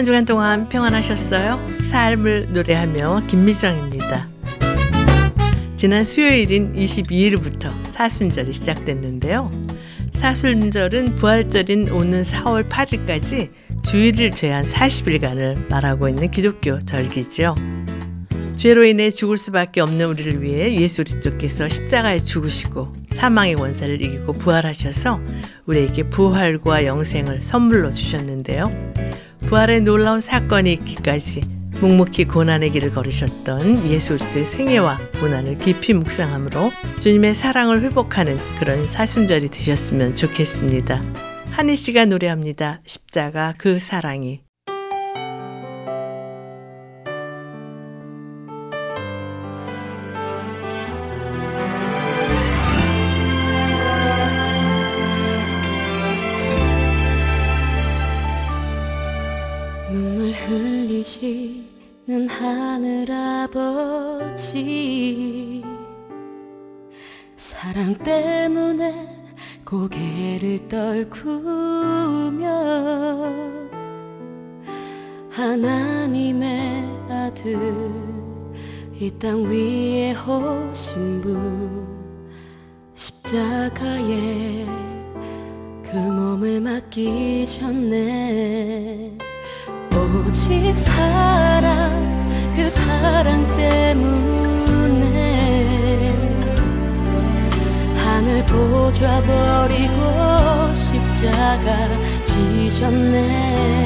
한 주간 동안 평안하셨어요? 삶을 노래하며 김미정입니다. 지난 수요일인 22일부터 사순절이 시작됐는데요. 사순절은 부활절인 오는 4월 8일까지 주일을 제한 40일간을 말하고 있는 기독교 절기지요. 죄로 인해 죽을 수밖에 없는 우리를 위해 예수 그리스도께서 십자가에 죽으시고 사망의 원사를 이기고 부활하셔서 우리에게 부활과 영생을 선물로 주셨는데요. 부활의 놀라운 사건이 있기까지 묵묵히 고난의 길을 걸으셨던 예수 그리스도의 생애와 고난을 깊이 묵상함으로 주님의 사랑을 회복하는 그런 사순절이 되셨으면 좋겠습니다. 한희 씨가 노래합니다. 십자가 그 사랑이 때문에 고개를 떨구며 하나님의 아들 이 땅 위에 오신 분 십자가에 그 몸을 맡기셨네. 오직 사랑 그 사랑 때문에 보좌 버리고 십자가 지셨네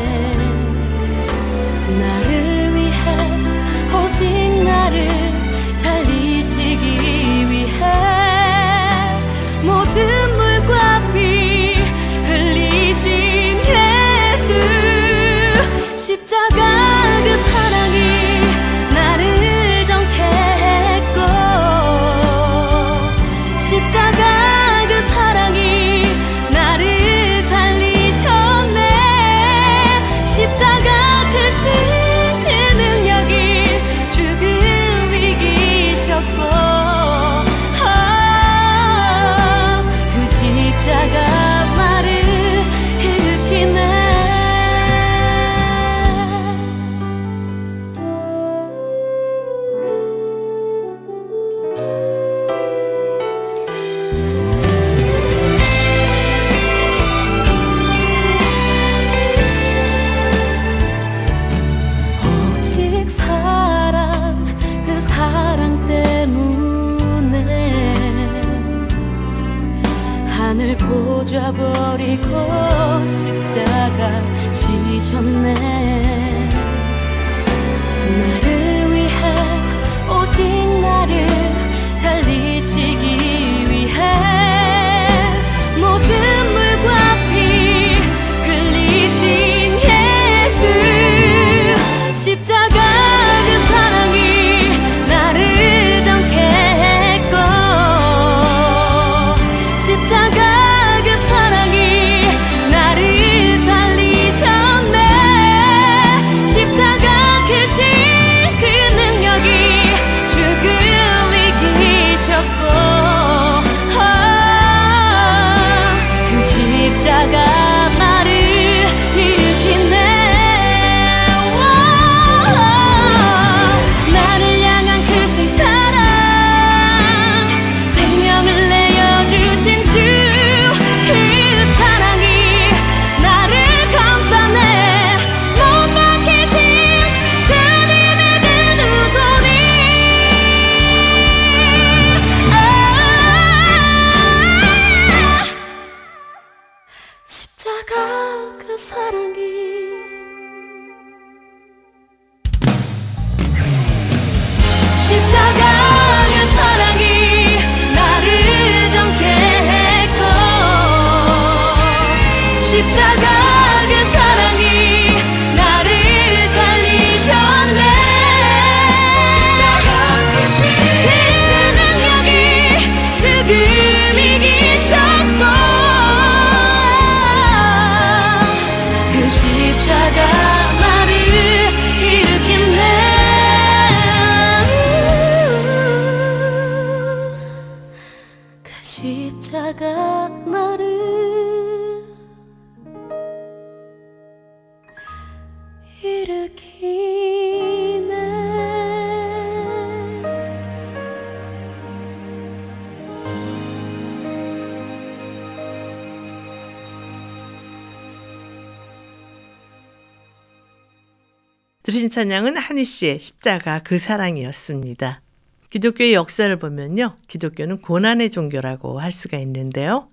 한희 씨의 십자가 그 사랑이었습니다. 기독교의 역사를 보면요. 기독교는 고난의 종교라고 할 수가 있는데요.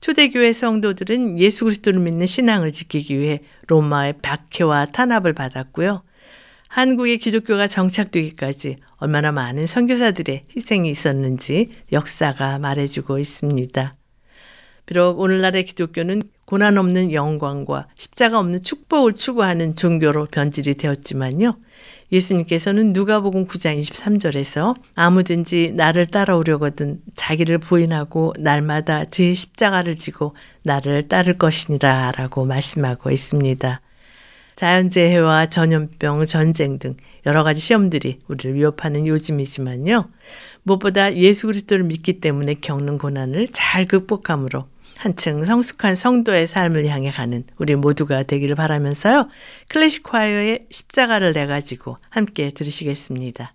초대교회 성도들은 예수 그리스도를 믿는 신앙을 지키기 위해 로마의 박해와 탄압을 받았고요. 한국의 기독교가 정착되기까지 얼마나 많은 선교사들의 희생이 있었는지 역사가 말해주고 있습니다. 비록 오늘날의 기독교는 고난 없는 영광과 십자가 없는 축복을 추구하는 종교로 변질이 되었지만요. 예수님께서는 누가복음 9장 23절에서 아무든지 나를 따라오려거든 자기를 부인하고 날마다 제 십자가를 지고 나를 따를 것이니라 라고 말씀하고 있습니다. 자연재해와 전염병, 전쟁 등 여러 가지 시험들이 우리를 위협하는 요즘이지만요. 무엇보다 예수 그리스도를 믿기 때문에 겪는 고난을 잘 극복함으로 한층 성숙한 성도의 삶을 향해 가는 우리 모두가 되기를 바라면서요. 클래식 콰이어의 십자가를 내 가지고 함께 들으시겠습니다.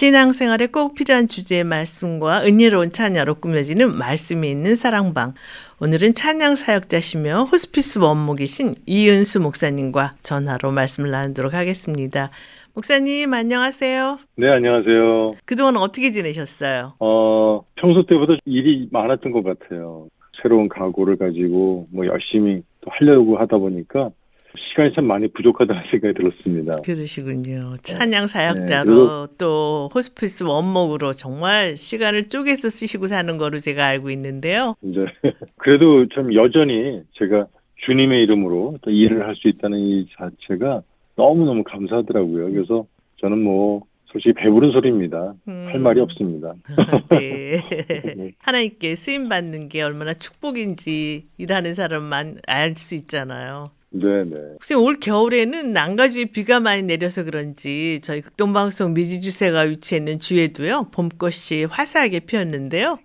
신앙생활에 꼭 필요한 주제의 말씀과 은혜로운 찬야로 꾸며지는 말씀이 있는 사랑방. 오늘은 찬양 사역자시며 호스피스 원목이신 이은수 목사님과 전화로 말씀을 나누도록 하겠습니다. 목사님 안녕하세요. 네, 안녕하세요. 그동안 어떻게 지내셨어요? 어, 평소 때보다 일이 많았던 것 같아요. 새로운 각오를 가지고 뭐 열심히 또 하려고 하다 보니까 시간이 참 많이 부족하다는 생각이 들었습니다. 그러시군요. 찬양 사역자로 네, 또 호스피스 원목으로 정말 시간을 쪼개서 쓰시고 사는 거로 제가 알고 있는데요. 이제 그래도 참 여전히 제가 주님의 이름으로 또 일을 할 수 있다는 이 자체가 너무너무 감사하더라고요. 그래서 저는 뭐 솔직히 배부른 소리입니다. 음. 할 말이 없습니다. 네. 네. 하나님께 쓰임 받는 게 얼마나 축복인지 일하는 사람만 알 수 있잖아요. 네네. 혹시 올 겨울에는 난가주에 비가 많이 내려서 그런지 저희 극동방송 미지주세가 위치해 있는 주에도요 봄꽃이 화사하게 피었는데요.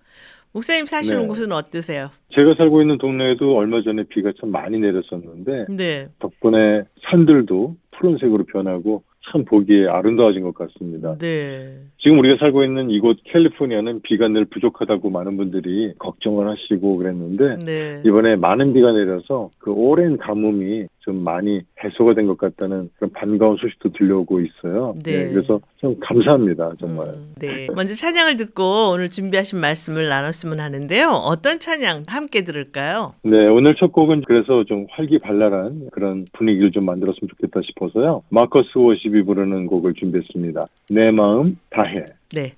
목사님 사시는 네. 곳은 어떠세요? 제가 살고 있는 동네에도 얼마 전에 비가 참 많이 내렸었는데 네. 덕분에 산들도 푸른색으로 변하고 참 보기에 아름다워진 것 같습니다. 네. 지금 우리가 살고 있는 이곳 캘리포니아는 비가 늘 부족하다고 많은 분들이 걱정을 하시고 그랬는데 네. 이번에 많은 비가 내려서 그 오랜 가뭄이 좀 많이 해소가 된 것 같다는 그런 반가운 소식도 들려오고 있어요. 네. 그래서 좀 감사합니다, 정말. 음, 네. 먼저 찬양을 듣고 오늘 준비하신 말씀을 나눴으면 하는데요. 어떤 찬양 함께 들을까요? 네, 오늘 첫 곡은 그래서 좀 활기발랄한 그런 분위기를 좀 만들었으면 좋겠다 싶어서요. 마커스 워십이 부르는 곡을 준비했습니다. 내 마음 다해. 네.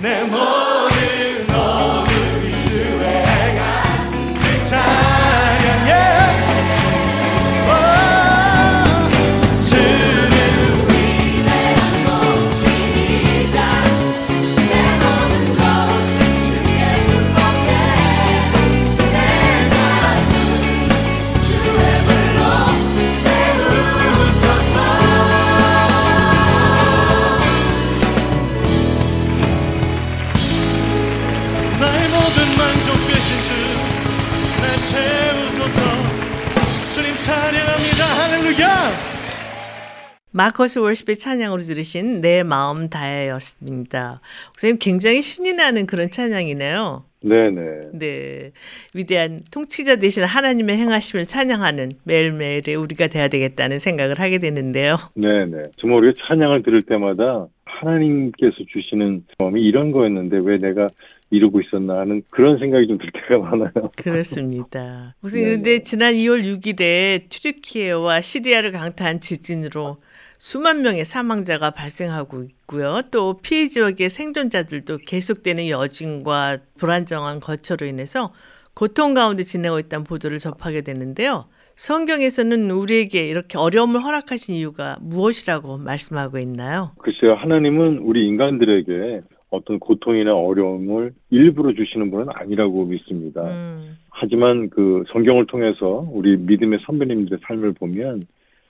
주 마커스 월십의 찬양으로 들으신 내 마음 다해였습니다. 목사님 굉장히 신이 나는 그런 찬양이네요. 네네. 네. 위대한 통치자 되신 하나님의 행하심을 찬양하는 매일매일의 우리가 돼야 되겠다는 생각을 하게 되는데요. 네네. 정말 우리가 찬양을 들을 때마다 하나님께서 주시는 마음이 이런 거였는데 왜 내가 이루고 있었나 하는 그런 생각이 좀 들 때가 많아요. 그렇습니다. 네네. 그런데 지난 2월 6일에 튀르키예와 시리아를 강타한 지진으로 수만 명의 사망자가 발생하고 있고요. 또 피해 지역의 생존자들도 계속되는 여진과 불안정한 거처로 인해서 고통 가운데 지내고 있다는 보도를 접하게 되는데요. 성경에서는 우리에게 이렇게 어려움을 허락하신 이유가 무엇이라고 말씀하고 있나요? 글쎄요, 하나님은 우리 인간들에게 어떤 고통이나 어려움을 일부러 주시는 분은 아니라고 믿습니다. 음, 하지만 그 성경을 통해서 우리 믿음의 선배님들의 삶을 보면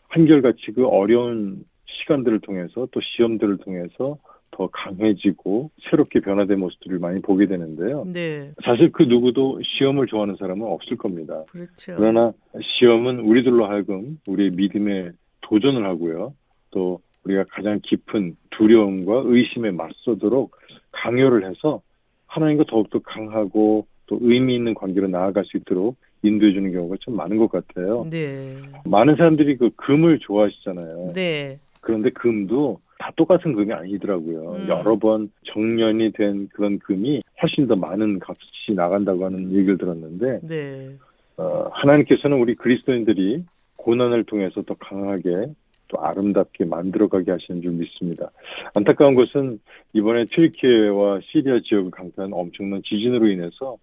한결같이 그 어려운 시간들을 통해서 또 시험들을 통해서 더 강해지고 새롭게 변화된 모습들을 많이 보게 되는데요. 네, 사실 그 누구도 시험을 좋아하는 사람은 없을 겁니다. 그렇죠. 그러나 시험은 우리들로 하여금 우리의 믿음에 도전을 하고요. 또 우리가 가장 깊은 두려움과 의심에 맞서도록 강요를 해서 하나님과 더욱더 강하고 또 의미 있는 관계로 나아갈 수 있도록 인도해 주는 경우가 참 많은 것 같아요. 네, 많은 사람들이 그 금을 좋아하시잖아요. 네, 그런데 금도 다 똑같은 금이 아니더라고요. 음. 여러 번 정년이 된 그런 금이 훨씬 더 많은 값이 나간다고 하는 얘기를 들었는데 네, 어, 하나님께서는 우리 그리스도인들이 고난을 통해서 더 강하게 또 아름답게 만들어가게 하시는 줄 믿습니다. 안타까운 것은 이번에 튀르키예와 시리아 지역을 강타한 엄청난 지진으로 인해서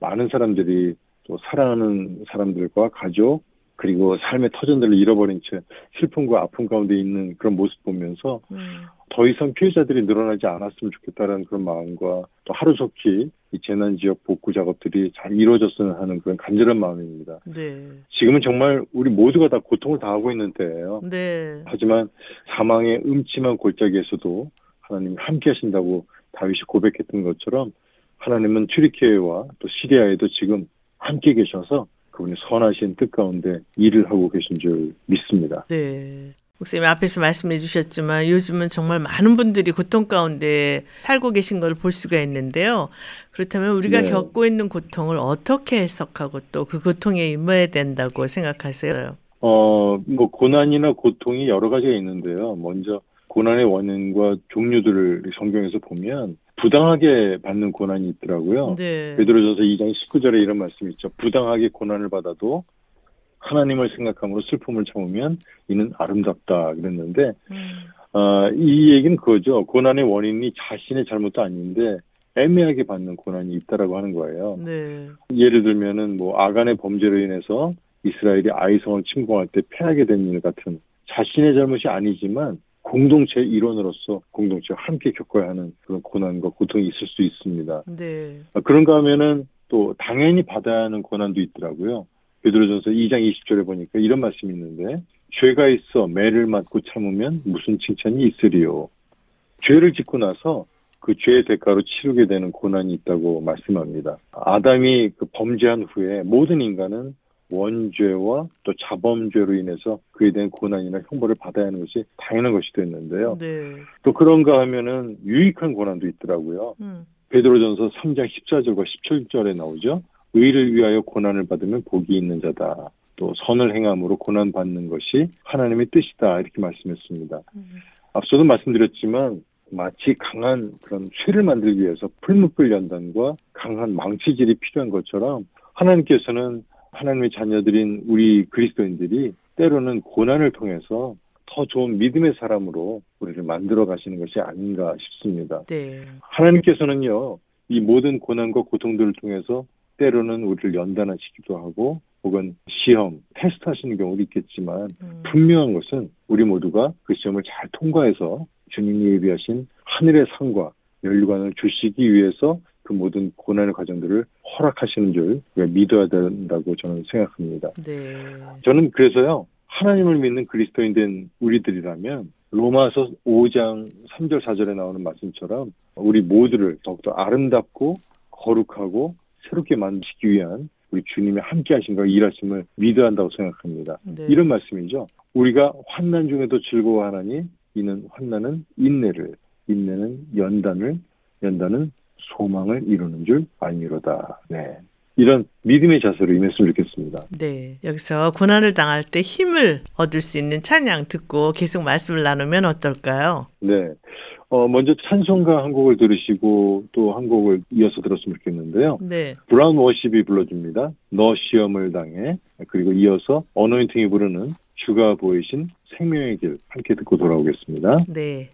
많은 사람들이 또 사랑하는 사람들과 가족 그리고 삶의 터전들을 잃어버린 채 슬픔과 아픔 가운데 있는 그런 모습 보면서 음, 더 이상 피해자들이 늘어나지 않았으면 좋겠다는 그런 마음과 또 하루속히 이 재난 지역 복구 작업들이 잘 이루어졌으면 하는 그런 간절한 마음입니다. 네, 지금은 정말 우리 모두가 다 고통을 당하고 있는 때예요. 네, 하지만 사망의 음침한 골짜기에서도 하나님이 함께 하신다고 다윗이 고백했던 것처럼 하나님은 튀르키예와 또 시리아에도 지금 함께 계셔서 그분이 선하신 뜻 가운데 일을 하고 계신 줄 믿습니다. 네. 목사님 앞에서 말씀해 주셨지만 요즘은 정말 많은 분들이 고통 가운데 살고 계신 걸 볼 수가 있는데요. 그렇다면 우리가 네. 겪고 있는 고통을 어떻게 해석하고 또 그 고통에 임해야 된다고 생각하세요? 어, 뭐 고난이나 고통이 여러 가지가 있는데요. 먼저 고난의 원인과 종류들을 성경에서 보면 부당하게 받는 고난이 있더라고요. 네. 베드로전서 2장 19절에 이런 말씀이 있죠. 부당하게 고난을 받아도 하나님을 생각함으로 슬픔을 참으면 이는 아름답다 그랬는데 음, 어, 이 얘기는 그거죠. 고난의 원인이 자신의 잘못도 아닌데 애매하게 받는 고난이 있다라고 하는 거예요. 네. 예를 들면은 뭐 아간의 범죄로 인해서 이스라엘이 아이성을 침공할 때 패하게 된 일 같은 자신의 잘못이 아니지만 공동체의 일원으로서 공동체와 함께 겪어야 하는 그런 고난과 고통이 있을 수 있습니다. 네. 아, 그런가 하면은 또 당연히 받아야 하는 고난도 있더라고요. 베드로전서 2장 20절에 보니까 이런 말씀이 있는데 죄가 있어 매를 맞고 참으면 무슨 칭찬이 있으리요. 죄를 짓고 나서 그 죄의 대가로 치르게 되는 고난이 있다고 말씀합니다. 아담이 그 범죄한 후에 모든 인간은 원죄와 또 자범죄로 인해서 그에 대한 고난이나 형벌을 받아야 하는 것이 당연한 것이 됐는데요. 네. 또 그런가 하면은 유익한 고난도 있더라고요. 음, 베드로전서 3장 14절과 17절에 나오죠. 의를 위하여 고난을 받으면 복이 있는 자다. 또 선을 행함으로 고난 받는 것이 하나님의 뜻이다. 이렇게 말씀했습니다. 음, 앞서도 말씀드렸지만 마치 강한 그런 쇠를 만들기 위해서 풀묶을 연단과 강한 망치질이 필요한 것처럼 하나님께서는 하나님의 자녀들인 우리 그리스도인들이 때로는 고난을 통해서 더 좋은 믿음의 사람으로 우리를 만들어 가시는 것이 아닌가 싶습니다. 네. 하나님께서는요, 이 모든 고난과 고통들을 통해서 때로는 우리를 연단하시기도 하고, 혹은 시험, 테스트 하시는 경우도 있겠지만, 음, 분명한 것은 우리 모두가 그 시험을 잘 통과해서 주님이 예비하신 하늘의 상과 연류관을 주시기 위해서 그 모든 고난의 과정들을 허락하시는 줄 믿어야 된다고 저는 생각합니다. 네. 저는 그래서요. 하나님을 믿는 그리스도인 된 우리들이라면 로마서 5장 3절 4절에 나오는 말씀처럼 우리 모두를 더욱더 아름답고 거룩하고 새롭게 만드시기 위한 우리 주님이 함께 하신가 일하심을 믿어야 한다고 생각합니다. 네. 이런 말씀이죠. 우리가 환난 중에도 즐거워하나니 이는 환난은 인내를, 인내는 연단을, 연단은 소망을 이루는 줄 알미로다. 네. 이런 믿음의 자세로 임했으면 좋겠습니다. 네. 여기서 고난을 당할 때 힘을 얻을 수 있는 찬양 듣고 계속 말씀을 나누면 어떨까요? 네. 어, 먼저 찬송가 한 곡을 들으시고 또 한 곡을 이어서 들었으면 좋겠는데요. 네. 브라운 워십이 불러줍니다. 너 시험을 당해. 그리고 이어서 어노인팅이 부르는 주가 보이신 생명의 길 함께 듣고 돌아오겠습니다. 네.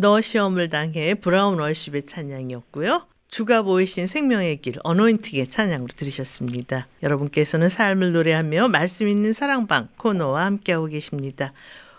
너 시험을 당해 브라운 월십의 찬양이었고요. 주가 보이신 생명의 길 어노인팅의 찬양으로 들으셨습니다. 여러분께서는 삶을 노래하며 말씀 있는 사랑방 코너와 함께하고 계십니다.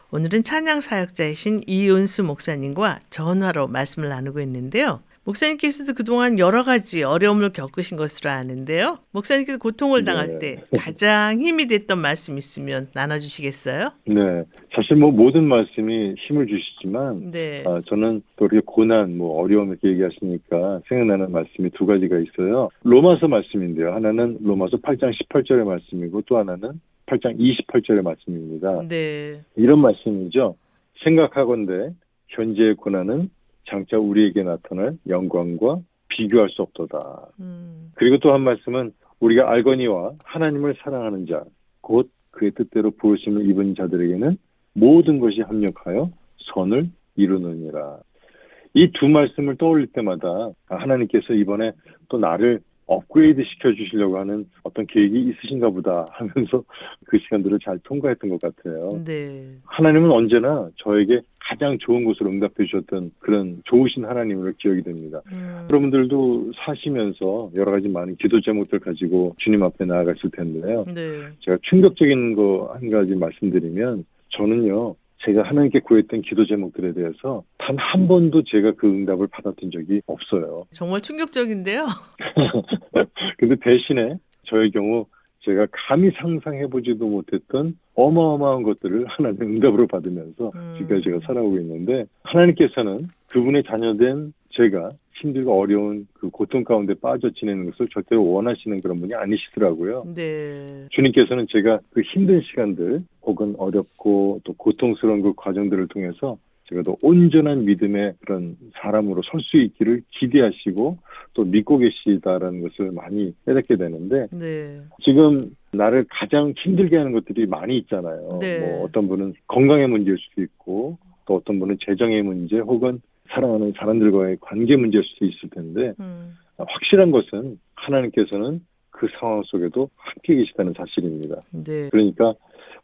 오늘은 찬양 사역자이신 이은수 목사님과 전화로 말씀을 나누고 있는데요. 목사님께서도 그동안 여러 가지 어려움을 겪으신 것으로 아는데요. 목사님께서 고통을 당할 네. 때 가장 힘이 됐던 말씀 있으면 나눠주시겠어요? 네. 사실 뭐 모든 말씀이 힘을 주시지만 네. 아, 저는 또 이렇게 고난, 뭐 어려움 이렇게 얘기하시니까 생각나는 말씀이 두 가지가 있어요. 로마서 말씀인데요. 하나는 로마서 8장 18절의 말씀이고 또 하나는 8장 28절의 말씀입니다. 네. 이런 말씀이죠. 생각하건대 현재의 고난은 장차 우리에게 나타날 영광과 비교할 수 없도다. 음, 그리고 또 한 말씀은 우리가 알거니와 하나님을 사랑하는 자, 곧 그의 뜻대로 부르심을 입은 자들에게는 모든 것이 합력하여 선을 이루느니라. 이 두 말씀을 떠올릴 때마다 아, 하나님께서 이번에 또 나를 업그레이드 시켜주시려고 하는 어떤 계획이 있으신가 보다 하면서 그 시간들을 잘 통과했던 것 같아요. 네. 하나님은 언제나 저에게 가장 좋은 것으로 응답해 주셨던 그런 좋으신 하나님으로 기억이 됩니다. 음, 여러분들도 사시면서 여러 가지 많은 기도 제목들 가지고 주님 앞에 나아갔을 텐데요. 네. 제가 충격적인 거 한 가지 말씀드리면 저는요. 제가 하나님께 구했던 기도 제목들에 대해서 단 한 번도 제가 그 응답을 받았던 적이 없어요. 정말 충격적인데요. 근데 대신에 저의 경우 제가 감히 상상해보지도 못했던 어마어마한 것들을 하나님의 응답으로 받으면서 음. 지금까지 제가 살아오고 있는데 하나님께서는 그분의 자녀된 제가 힘들고 어려운 그 고통 가운데 빠져 지내는 것을 절대로 원하시는 그런 분이 아니시더라고요. 네. 주님께서는 제가 그 힘든 시간들 혹은 어렵고 또 고통스러운 그 과정들을 통해서 제가 더 온전한 믿음의 그런 사람으로 설 수 있기를 기대하시고 또 믿고 계시다라는 것을 많이 깨닫게 되는데 네. 지금 나를 가장 힘들게 하는 것들이 많이 있잖아요. 네. 뭐 어떤 분은 건강의 문제일 수도 있고 또 어떤 분은 재정의 문제 혹은 사랑하는 사람들과의 관계 문제일 수도 있을 텐데 음, 확실한 것은 하나님께서는 그 상황 속에도 함께 계시다는 사실입니다. 네. 그러니까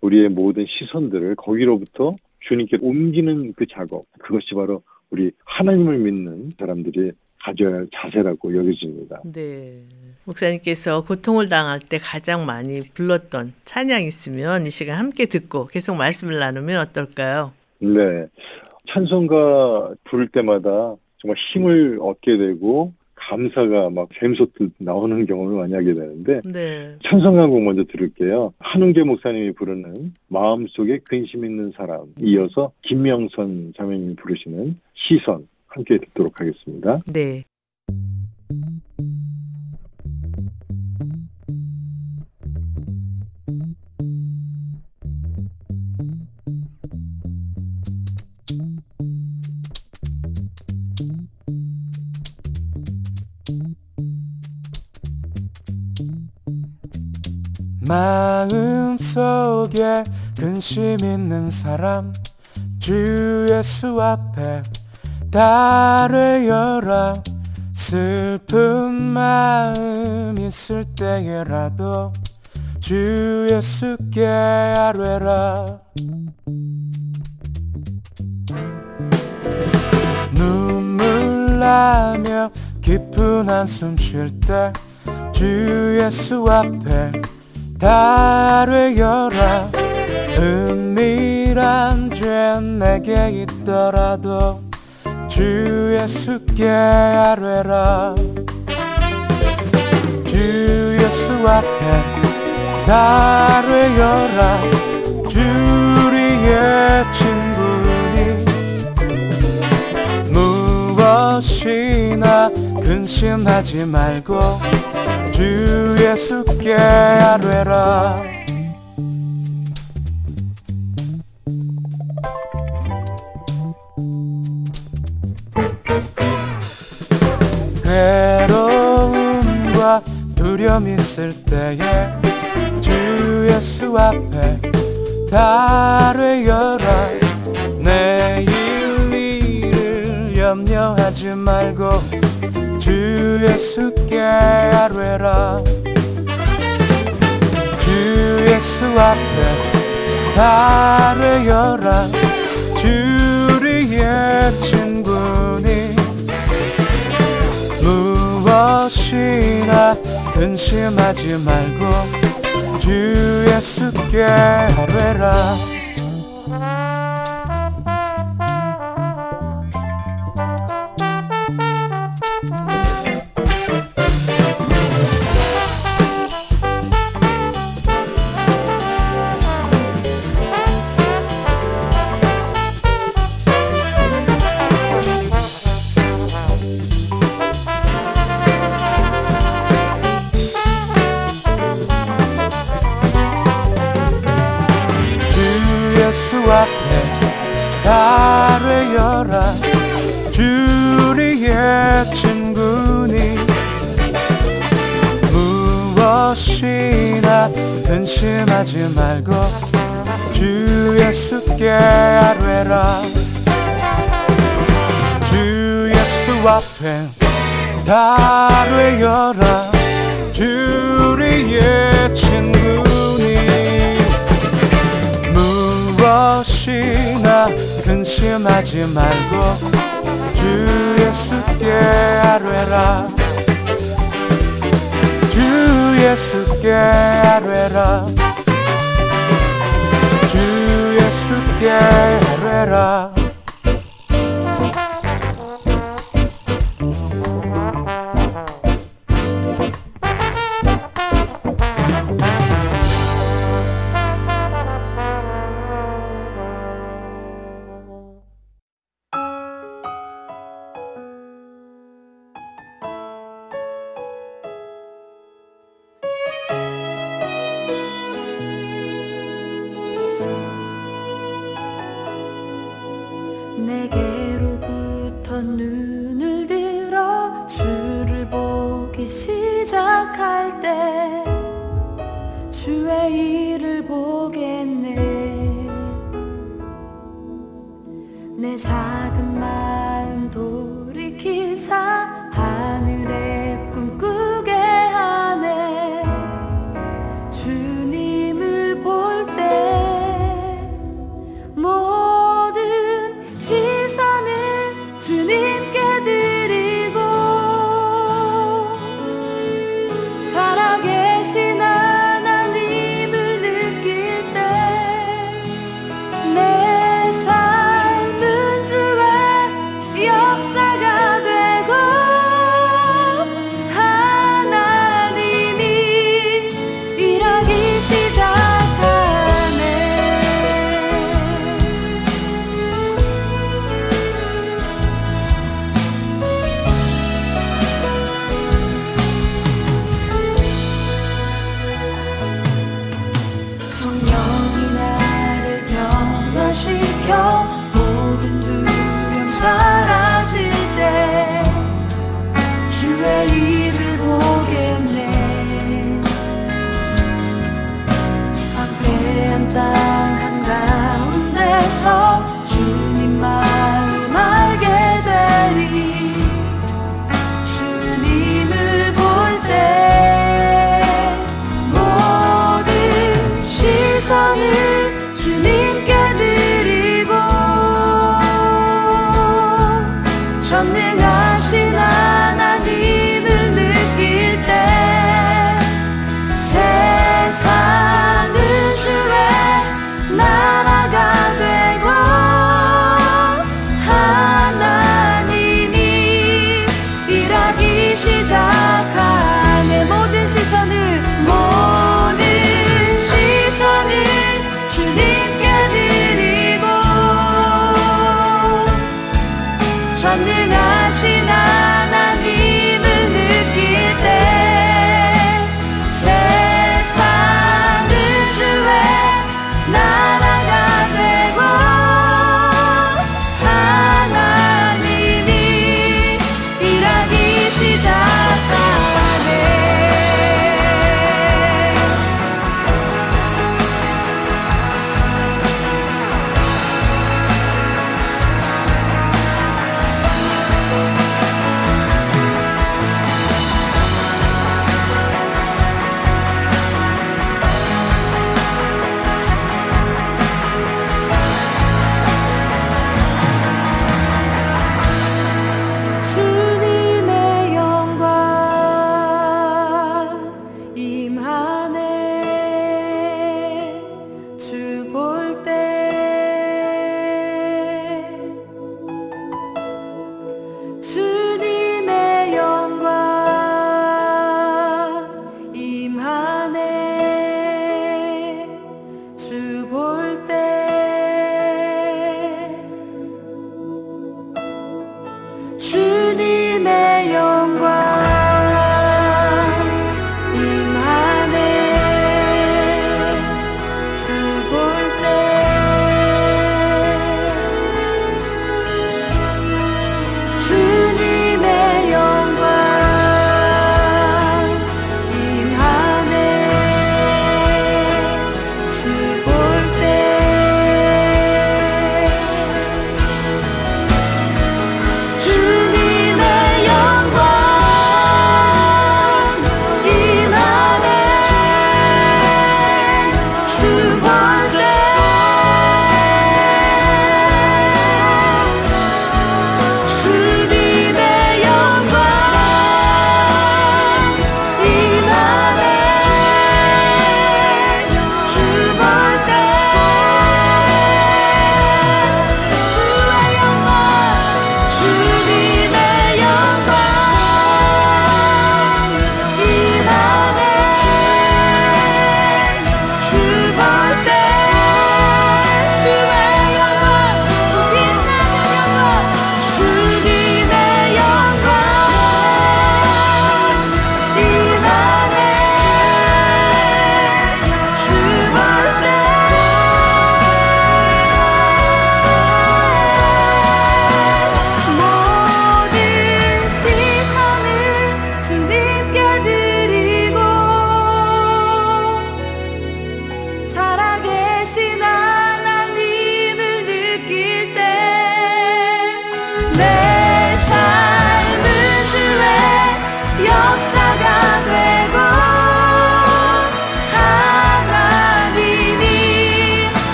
우리의 모든 시선들을 거기로부터 주님께 옮기는 그 작업 그것이 바로 우리 하나님을 믿는 사람들이 가져야 할 자세라고 여겨집니다. 네. 목사님께서 고통을 당할 때 가장 많이 불렀던 찬양 있으면 이 시간 함께 듣고 계속 말씀을 나누면 어떨까요? 네. 찬송가 부를 때마다 정말 힘을 얻게 되고 감사가 막 샘솟듯 나오는 경험을 많이 하게 되는데 네. 찬송가 곡 먼저 들을게요. 한웅재 목사님이 부르는 마음속에 근심 있는 사람 이어서 김명선 자매님이 부르시는 시선 함께 듣도록 하겠습니다. 네. 마음속에 근심 있는 사람 주 예수 앞에 달뢰여라 슬픈 마음 있을 때에라도 주 예수께 아뢰라. 눈물 나며 깊은 한숨 쉴 때 주 예수 앞에 달뢰여라 은밀한 죄 내게 있더라도 주 예수께 아뢰라. 주 예수 앞에 달뢰여라 주리의 친구니. 무엇이나 근심하지 말고 주 예수께 아뢰라. 괴로움과 두려움 있을 때에 주 예수 앞에 달뢰여라. 내일 일을 염려하지 말고 주 예수께 아뢰라. 주 예수 앞에 다뢰여라. 주리의 충분히 무엇이나 근심하지 말고 주 예수께 아뢰라. 앞에 아뢰여라 주리의 친구니. 무엇이나 근심하지 말고 주 예수께 아뢰라. 주 예수 앞에 아뢰여라 주리의 친구 무엇이나 근심하지 말고 주 예수께 아뢰라. 주 예수께 아뢰라. 주 예수께 아뢰라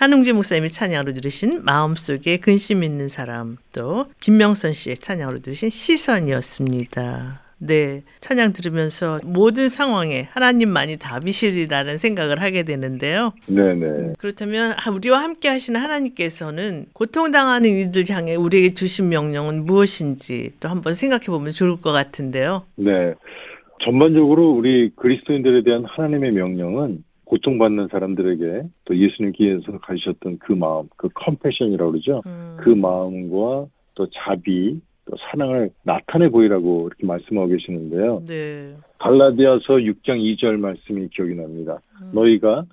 한웅재 목사님이 찬양으로 들으신 마음속에 근심 있는 사람 또 김명선 씨의 찬양으로 들으신 시선이었습니다. 네, 찬양 들으면서 모든 상황에 하나님만이 답이시리라는 생각을 하게 되는데요. 네네. 그렇다면 아, 우리와 함께 하시는 하나님께서는 고통당하는 이들 향해 우리에게 주신 명령은 무엇인지 또 한번 생각해 보면 좋을 것 같은데요. 네. 전반적으로 우리 그리스도인들에 대한 하나님의 명령은 고통받는 사람들에게 또 예수님께서 가지셨던 그 마음, 그 컴패션이라고 그러죠. 음, 그 마음과 또 자비, 또 사랑을 나타내 보이라고 이렇게 말씀하고 계시는데요. 네. 갈라디아서 6장 2절 말씀이 기억이 납니다. 음. 너희가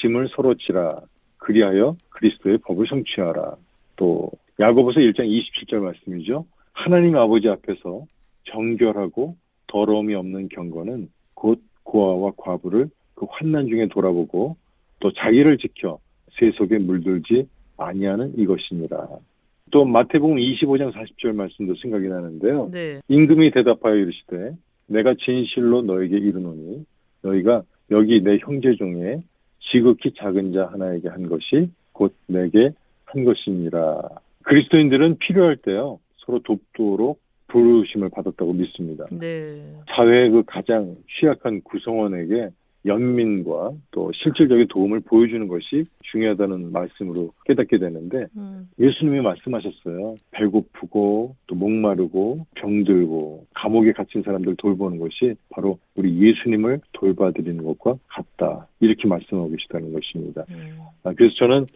짐을 서로 지라 그리하여 그리스도의 법을 성취하라. 또 야고보서 1장 27절 말씀이죠. 하나님 아버지 앞에서 정결하고 더러움이 없는 경건은 곧 고아와 과부를 그 환난 중에 돌아보고 또 자기를 지켜 세속에 물들지 아니하는 이것이니라. 또 마태복음 25장 40절 말씀도 생각이 나는데요. 네. 임금이 대답하여 이르시되 내가 진실로 너에게 이르노니 너희가 여기 내 형제 중에 지극히 작은 자 하나에게 한 것이 곧 내게 한 것이니라. 그리스도인들은 필요할 때요 서로 돕도록 부르심을 받았다고 믿습니다. 네. 사회의 그 가장 취약한 구성원에게 연민과 또 실질적인 도움을 보여주는 것이 중요하다는 말씀으로 깨닫게 되는데 음, 예수님이 말씀하셨어요. 배고프고 또 목마르고 병들고 감옥에 갇힌 사람들 돌보는 것이 바로 우리 예수님을 돌봐드리는 것과 같다. 이렇게 말씀하고 계시다는 것입니다. 음. 아, 그래서 저는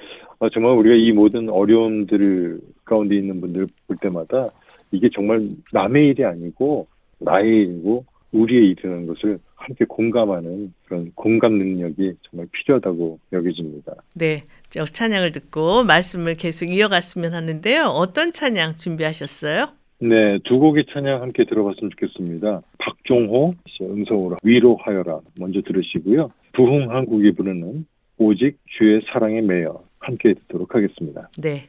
아, 정말 우리가 이 모든 어려움들 가운데 있는 분들 볼 때마다 이게 정말 남의 일이 아니고 나의 일이고 우리의 일이라는 것을 함께 공감하는 그런 공감 능력이 정말 필요하다고 여겨집니다. 네. 저 찬양을 듣고 말씀을 계속 이어갔으면 하는데요. 어떤 찬양 준비하셨어요? 네, 두 곡의 찬양 함께 들어봤으면 좋겠습니다. 박종호 씨의 음성으로 위로하여라 먼저 들으시고요. 부흥 한국이 부르는 오직 주의 사랑에 매여 함께 듣도록 하겠습니다. 네.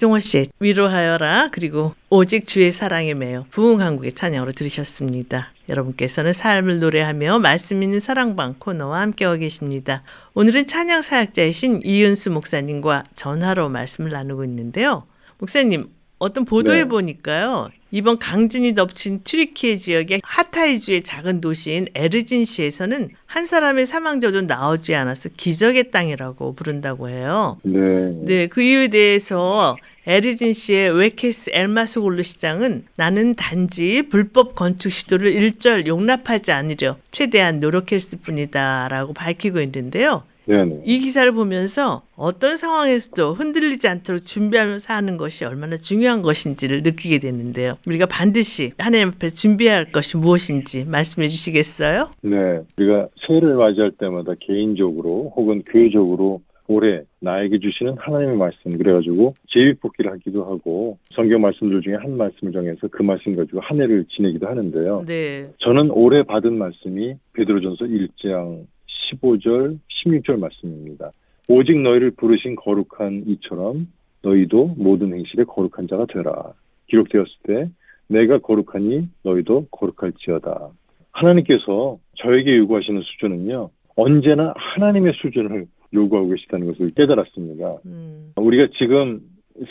박종호 씨의 위로하여라 그리고 오직 주의 사랑에 매여 부흥한국의 찬양으로 들으셨습니다. 여러분께서는 삶을 노래하며 말씀 있는 사랑방 코너와 함께하고 계십니다. 오늘은 찬양 사역자이신 이은수 목사님과 전화로 말씀을 나누고 있는데요. 목사님 어떤 보도에 네. 보니까요. 이번 강진이 덮친 튀르키예 지역의 하타이주의 작은 도시인 에르진시에서는 한 사람의 사망 저도 나오지 않아서 기적의 땅이라고 부른다고 해요. 네. 네, 그 이유에 대해서 에르진시의 웨케스 엘마소골루 시장은 나는 단지 불법 건축 시도를 일절 용납하지 않으려 최대한 노력했을 뿐이다 라고 밝히고 있는데요. 네네. 이 기사를 보면서 어떤 상황에서도 흔들리지 않도록 준비하면서 하는 것이 얼마나 중요한 것인지를 느끼게 되는데요. 우리가 반드시 하나님 앞에 준비해야 할 것이 무엇인지 말씀해 주시겠어요? 네. 우리가 새해를 맞이할 때마다 개인적으로 혹은 교회적으로 올해 나에게 주시는 하나님의 말씀 그래가지고 제비뽑기를 하기도 하고 성경 말씀들 중에 한 말씀을 정해서 그 말씀 가지고 한 해를 지내기도 하는데요. 네. 저는 올해 받은 말씀이 베드로전서 1장 15절 16절 말씀입니다. 오직 너희를 부르신 거룩한 이처럼 너희도 모든 행실에 거룩한 자가 되라. 기록되었을 때 내가 거룩하니 너희도 거룩할지어다. 하나님께서 저에게 요구하시는 수준은요. 언제나 하나님의 수준을 요구하고 계시다는 것을 깨달았습니다. 음, 우리가 지금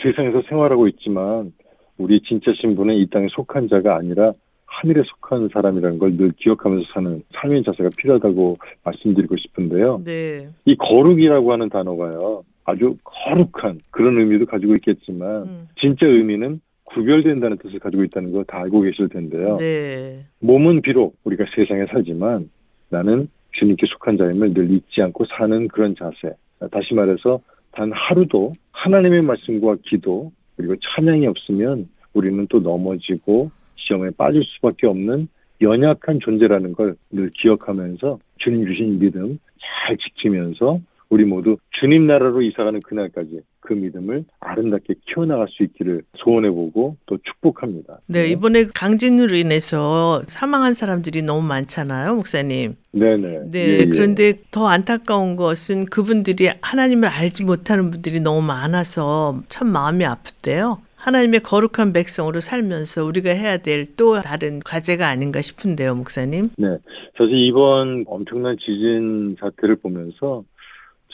세상에서 생활하고 있지만 우리 진짜 신분은 이 땅에 속한 자가 아니라 하늘에 속한 사람이라는 걸 늘 기억하면서 사는 삶의 자세가 필요하다고 말씀드리고 싶은데요. 네. 이 거룩이라고 하는 단어가요. 아주 거룩한 그런 의미도 가지고 있겠지만 음, 진짜 의미는 구별된다는 뜻을 가지고 있다는 거 다 알고 계실 텐데요. 네. 몸은 비록 우리가 세상에 살지만 나는 주님께 속한 자임을 늘 잊지 않고 사는 그런 자세. 다시 말해서 단 하루도 하나님의 말씀과 기도 그리고 찬양이 없으면 우리는 또 넘어지고 시험에 빠질 수밖에 없는 연약한 존재라는 걸 늘 기억하면서 주님 주신 믿음 잘 지키면서 우리 모두 주님 나라로 이사가는 그날까지 그 믿음을 아름답게 키워나갈 수 있기를 소원해보고 또 축복합니다. 네, 이번에 강진으로 인해서 사망한 사람들이 너무 많잖아요, 목사님. 네네. 네, 예, 예. 그런데 더 안타까운 것은 그분들이 하나님을 알지 못하는 분들이 너무 많아서 참 마음이 아프대요. 하나님의 거룩한 백성으로 살면서 우리가 해야 될 또 다른 과제가 아닌가 싶은데요, 목사님. 네. 사실 이번 엄청난 지진 사태를 보면서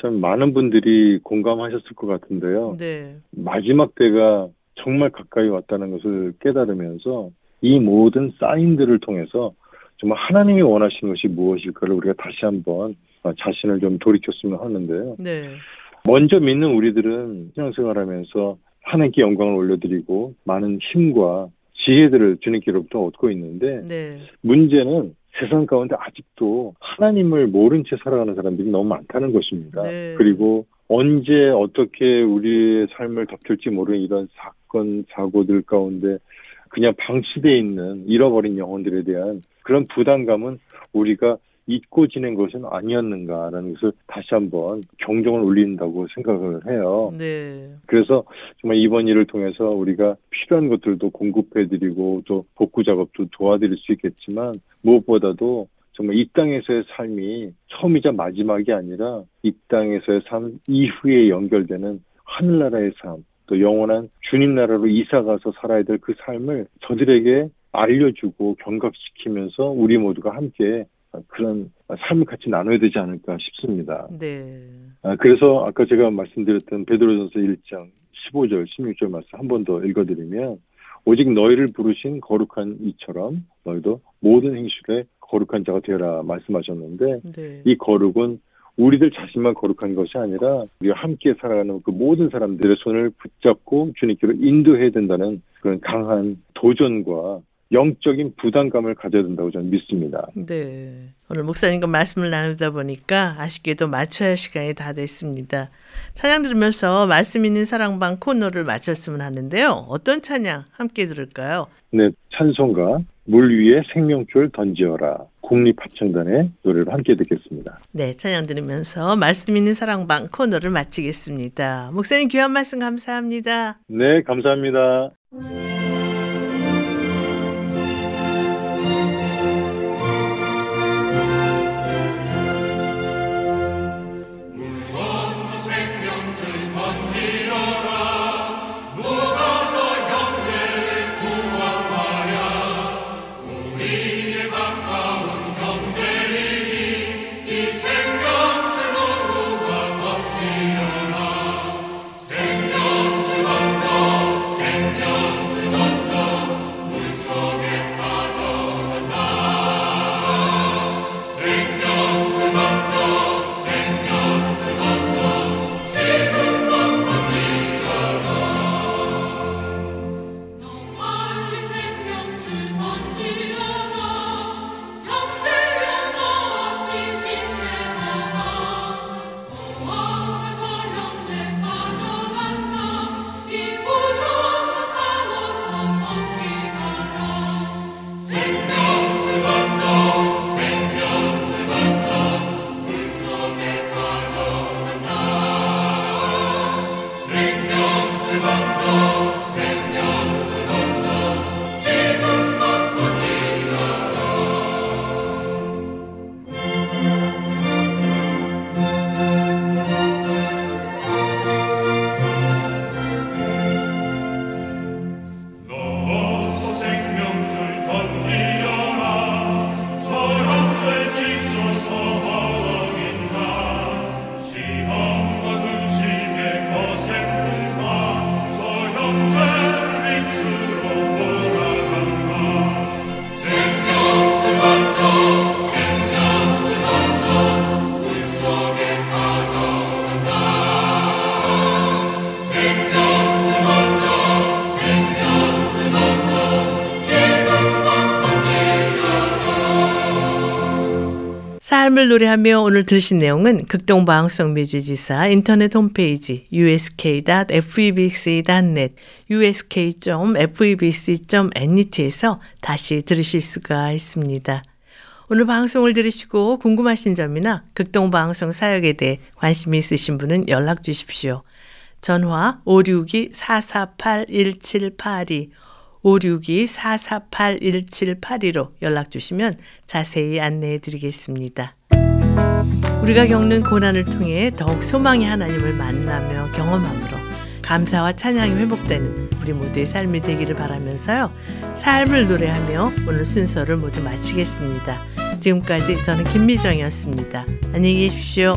참 많은 분들이 공감하셨을 것 같은데요. 네, 마지막 때가 정말 가까이 왔다는 것을 깨달으면서 이 모든 사인들을 통해서 정말 하나님이 원하시는 것이 무엇일까를 우리가 다시 한번 자신을 좀 돌이켰으면 하는데요. 네, 먼저 믿는 우리들은 신앙생활하면서 하나님께 영광을 올려드리고 많은 힘과 지혜들을 주님께로부터 얻고 있는데 네, 문제는 세상 가운데 아직도 하나님을 모른 채 살아가는 사람들이 너무 많다는 것입니다. 네. 그리고 언제 어떻게 우리의 삶을 덮칠지 모르는 이런 사건, 사고들 가운데 그냥 방치되어 있는 잃어버린 영혼들에 대한 그런 부담감은 우리가 잊고 지낸 것은 아니었는가라는 것을 다시 한번 경종을 울린다고 생각을 해요. 네, 그래서 정말 이번 일을 통해서 우리가 필요한 것들도 공급해드리고 또 복구 작업도 도와드릴 수 있겠지만 무엇보다도 정말 이 땅에서의 삶이 처음이자 마지막이 아니라 이 땅에서의 삶 이후에 연결되는 하늘나라의 삶, 또 영원한 주님 나라로 이사가서 살아야 될 그 삶을 저들에게 알려주고 경각시키면서 우리 모두가 함께 그런 삶을 같이 나눠야 되지 않을까 싶습니다. 네, 아, 그래서 아까 제가 말씀드렸던 베드로전서 1장 15절, 16절 말씀 한 번 더 읽어드리면 오직 너희를 부르신 거룩한 이처럼 너희도 모든 행실에 거룩한 자가 되어라 말씀하셨는데 네, 이 거룩은 우리들 자신만 거룩한 것이 아니라 우리가 함께 살아가는 그 모든 사람들의 손을 붙잡고 주님께로 인도해야 된다는 그런 강한 도전과 영적인 부담감을 가져야 된다고 저는 믿습니다. 네. 오늘 목사님과 말씀을 나누다 보니까 아쉽게도 마쳐야 할 시간이 다 됐습니다. 찬양 들으면서 말씀 있는 사랑방 코너를 마쳤으면 하는데요. 어떤 찬양 함께 들을까요? 네, 찬송가 물 위에 생명줄 던지어라 국립합창단의 노래를 함께 듣겠습니다. 네, 찬양 들으면서 말씀 있는 사랑방 코너를 마치겠습니다. 목사님 귀한 말씀 감사합니다. 네, 감사합니다. 삶을 노래하며 오늘 들으신 내용은 극동 방송 뮤지지사 인터넷 홈페이지 usk.febc.net usk.febc.net에서 다시 들으실 수가 있습니다. 오늘 방송을 들으시고 궁금하신 점이나 극동 방송 사역에 대해 관심이 있으신 분은 연락 주십시오. 전화 562-448-1782 562-448-1782로 연락 주시면 자세히 안내해 드리겠습니다. 우리가 겪는 고난을 통해 더욱 소망의 하나님을 만나며 경험함으로 감사와 찬양이 회복되는 우리 모두의 삶이 되기를 바라면서요. 삶을 노래하며 오늘 순서를 모두 마치겠습니다. 지금까지 저는 김미정이었습니다. 안녕히 계십시오.